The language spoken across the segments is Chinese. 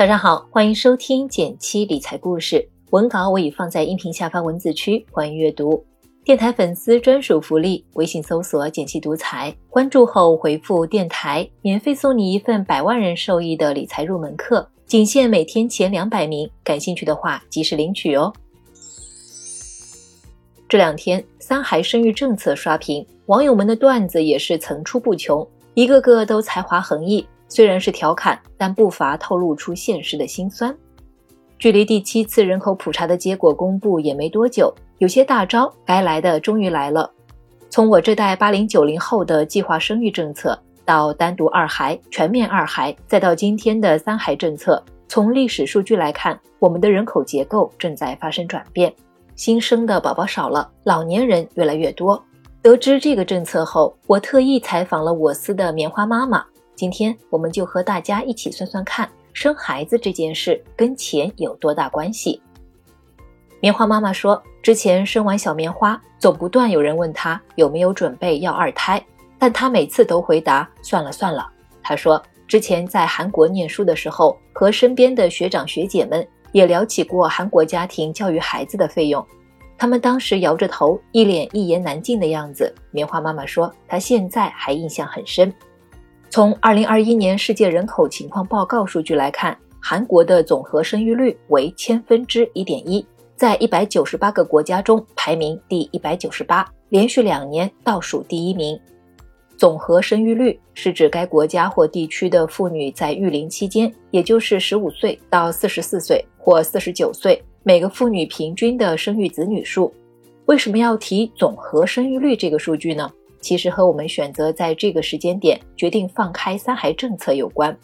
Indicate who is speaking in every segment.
Speaker 1: 早上好，欢迎收听减七理财故事，文稿我已放在音频下方文字区，欢迎阅读。电台粉丝专属福利，微信搜索“减七独裁，关注后回复“电台”，免费送你一份百万人受益的理财入门课，仅限每天前两百名，感兴趣的话及时领取哦。这两天三孩生育政策刷屏，网友们的段子也是层出不穷，一个个都才华横溢。虽然是调侃，但不乏透露出现实的辛酸。距离第七次人口普查的结果公布也没多久，有些大招该来的终于来了。从我这代八零九零后的计划生育政策，到单独二孩、全面二孩，再到今天的三孩政策，从历史数据来看，我们的人口结构正在发生转变，新生的宝宝少了，老年人越来越多。得知这个政策后，我特意采访了我司的棉花妈妈。今天我们就和大家一起算算看，生孩子这件事跟钱有多大关系？棉花妈妈说，之前生完小棉花，总不断有人问她有没有准备要二胎，但她每次都回答算了算了。她说，之前在韩国念书的时候，和身边的学长学姐们也聊起过韩国家庭教育孩子的费用，他们当时摇着头，一脸一言难尽的样子。棉花妈妈说，她现在还印象很深。从二零二一年世界人口情况报告数据来看，韩国的总和生育率为千分之一点一，在一百九十八个国家中排名第一百九十八，连续两年倒数第一名。总和生育率是指该国家或地区的妇女在育龄期间，也就是十五岁到四十四岁或四十九岁，每个妇女平均的生育子女数。为什么要提总和生育率这个数据呢？其实和我们选择在这个时间点决定放开三孩政策有关。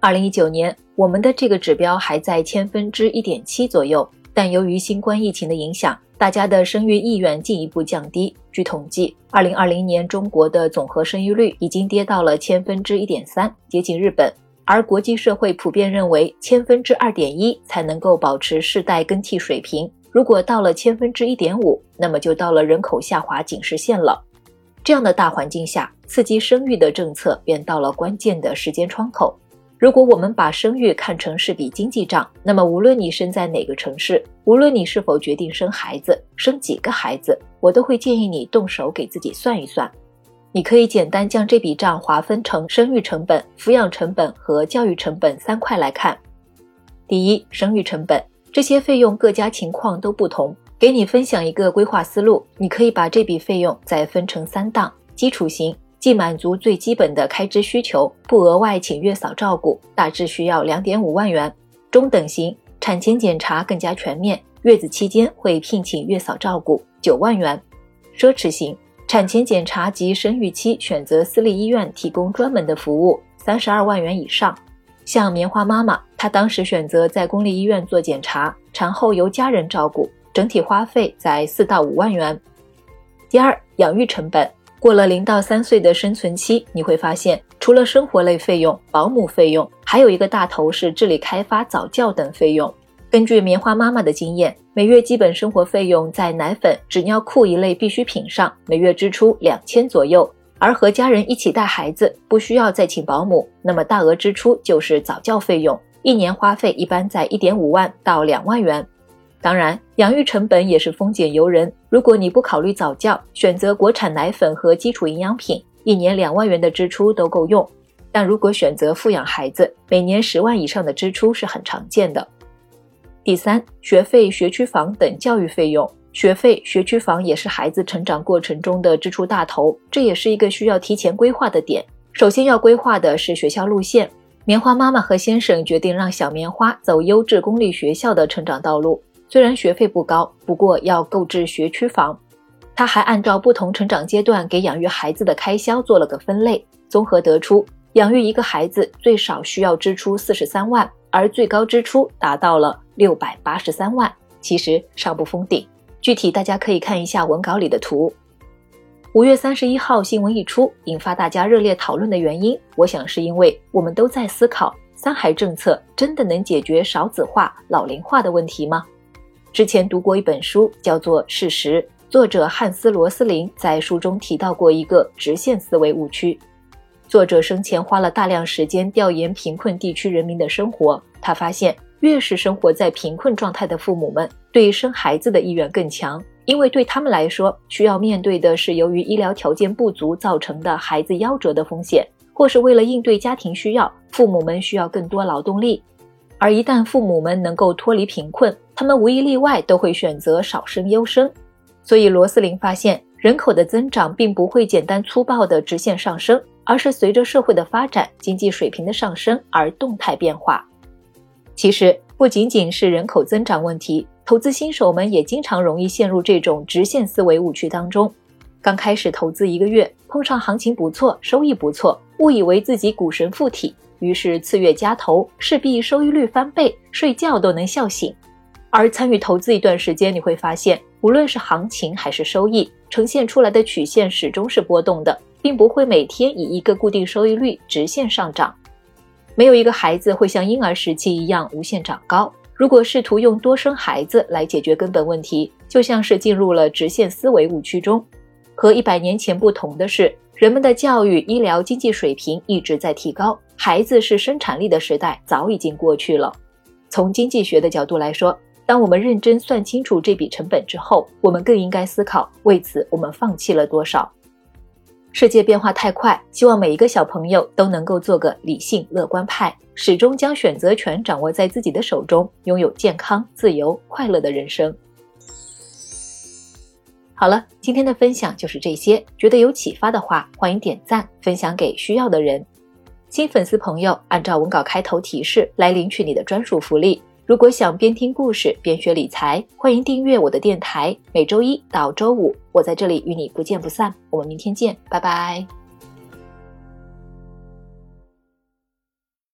Speaker 1: 二零一九年，我们的这个指标还在千分之一点七左右，但由于新冠疫情的影响，大家的生育意愿进一步降低。据统计，二零二零年中国的总和生育率已经跌到了千分之一点三，接近日本。而国际社会普遍认为，千分之二点一才能够保持世代更替水平。如果到了千分之一点五，那么就到了人口下滑警示线了。这样的大环境下，刺激生育的政策便到了关键的时间窗口。如果我们把生育看成是笔经济账，那么无论你身在哪个城市，无论你是否决定生孩子、生几个孩子，我都会建议你动手给自己算一算。你可以简单将这笔账划分成生育成本、抚养成本和教育成本三块来看。第一，生育成本，这些费用各家情况都不同。给你分享一个规划思路，你可以把这笔费用再分成三档：基础型，既满足最基本的开支需求，不额外请月嫂照顾，大致需要两点五万元；中等型，产前检查更加全面，月子期间会聘请月嫂照顾，九万元；奢侈型，产前检查及生育期选择私立医院提供专门的服务，三十二万元以上。像棉花妈妈，她当时选择在公立医院做检查，产后由家人照顾。整体花费在四到五万元。第二，养育成本过了零到三岁的生存期，你会发现，除了生活类费用、保姆费用，还有一个大头是智力开发、早教等费用。根据棉花妈妈的经验，每月基本生活费用在奶粉、纸尿裤一类必需品上，每月支出两千左右。而和家人一起带孩子，不需要再请保姆，那么大额支出就是早教费用，一年花费一般在一点五万到两万元。当然，养育成本也是丰俭由人。如果你不考虑早教，选择国产奶粉和基础营养品，一年两万元的支出都够用。但如果选择富养孩子，每年十万以上的支出是很常见的。第三，学费、学区房等教育费用，学费、学区房也是孩子成长过程中的支出大头，这也是一个需要提前规划的点。首先要规划的是学校路线。棉花妈妈和先生决定让小棉花走优质公立学校的成长道路。虽然学费不高，不过要购置学区房。他还按照不同成长阶段给养育孩子的开销做了个分类，综合得出养育一个孩子最少需要支出四十三万，而最高支出达到了六百八十三万，其实尚不封顶。具体大家可以看一下文稿里的图。五月三十一号新闻一出，引发大家热烈讨论的原因，我想是因为我们都在思考三孩政策真的能解决少子化、老龄化的问题吗？之前读过一本书，叫做《事实》，作者汉斯·罗斯林在书中提到过一个直线思维误区。作者生前花了大量时间调研贫困地区人民的生活，他发现，越是生活在贫困状态的父母们，对生孩子的意愿更强，因为对他们来说，需要面对的是由于医疗条件不足造成的孩子夭折的风险，或是为了应对家庭需要，父母们需要更多劳动力。而一旦父母们能够脱离贫困，他们无一例外都会选择少生优生。所以，罗斯林发现，人口的增长并不会简单粗暴的直线上升，而是随着社会的发展、经济水平的上升而动态变化。其实，不仅仅是人口增长问题，投资新手们也经常容易陷入这种直线思维误区当中。刚开始投资一个月，碰上行情不错，收益不错，误以为自己股神附体。于是次月加投，势必收益率翻倍，睡觉都能笑醒。而参与投资一段时间，你会发现，无论是行情还是收益，呈现出来的曲线始终是波动的，并不会每天以一个固定收益率直线上涨。没有一个孩子会像婴儿时期一样无限长高。如果试图用多生孩子来解决根本问题，就像是进入了直线思维误区中。和一百年前不同的是。人们的教育、医疗、经济水平一直在提高，孩子是生产力的时代早已经过去了。从经济学的角度来说，当我们认真算清楚这笔成本之后，我们更应该思考为此我们放弃了多少。世界变化太快，希望每一个小朋友都能够做个理性乐观派，始终将选择权掌握在自己的手中，拥有健康、自由、快乐的人生。好了，今天的分享就是这些。觉得有启发的话，欢迎点赞分享给需要的人。新粉丝朋友，按照文稿开头提示来领取你的专属福利。如果想边听故事边学理财，欢迎订阅我的电台。每周一到周五，我在这里与你不见不散。我们明天见，拜拜。